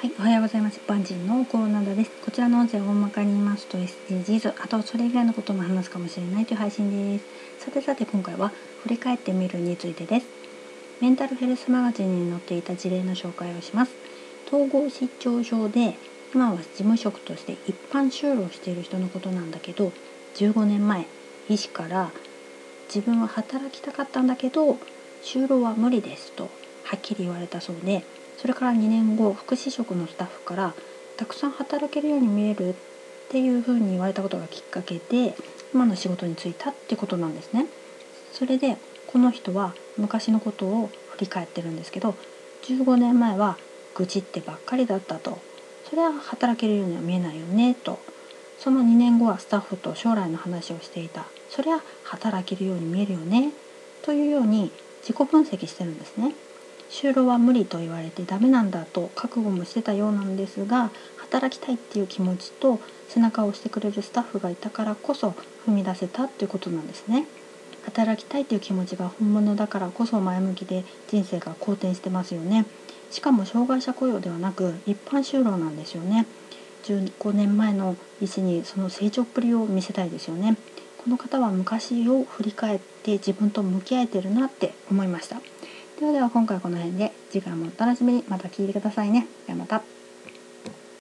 はい、おはようございます。バンジーのコーナーです。こちらの音声を大まかに言いますと SDGs、あとそれ以外のことも話すかもしれないという配信です。さてさて今回は振り返ってみるについてです。メンタルヘルスマガジンに載っていた事例の紹介をします。統合失調症で今は事務職として一般就労している人のことなんだけど、15年前医師から自分は働きたかったんだけど就労は無理ですとはっきり言われたそうで。それから2年後福祉職のスタッフからたくさん働けるように見えるっていうふうに言われたことがきっかけで今の仕事に就いたってことなんですね。それでこの人は昔のことを振り返ってるんですけど15年前は愚痴ってばっかりだったとそれは働けるようには見えないよねとその2年後はスタッフと将来の話をしていたそれは働けるように見えるよねというように自己分析してるんですね。就労は無理と言われてダメなんだと覚悟もしてたようなんですが働きたいっていう気持ちと背中を押してくれるスタッフがいたからこそ踏み出せたっていうことなんですね。働きたいっていう気持ちが本物だからこそ前向きで人生が好転してますよね。しかも障害者雇用ではなく一般就労なんですよね。15年前の医師にその成長っぷりを見せたいですよね。この方は昔を振り返って自分と向き合えてるなって思いました。ではでは今回はこの辺で次回もお楽しみにまた聞いてくださいね。ではまた。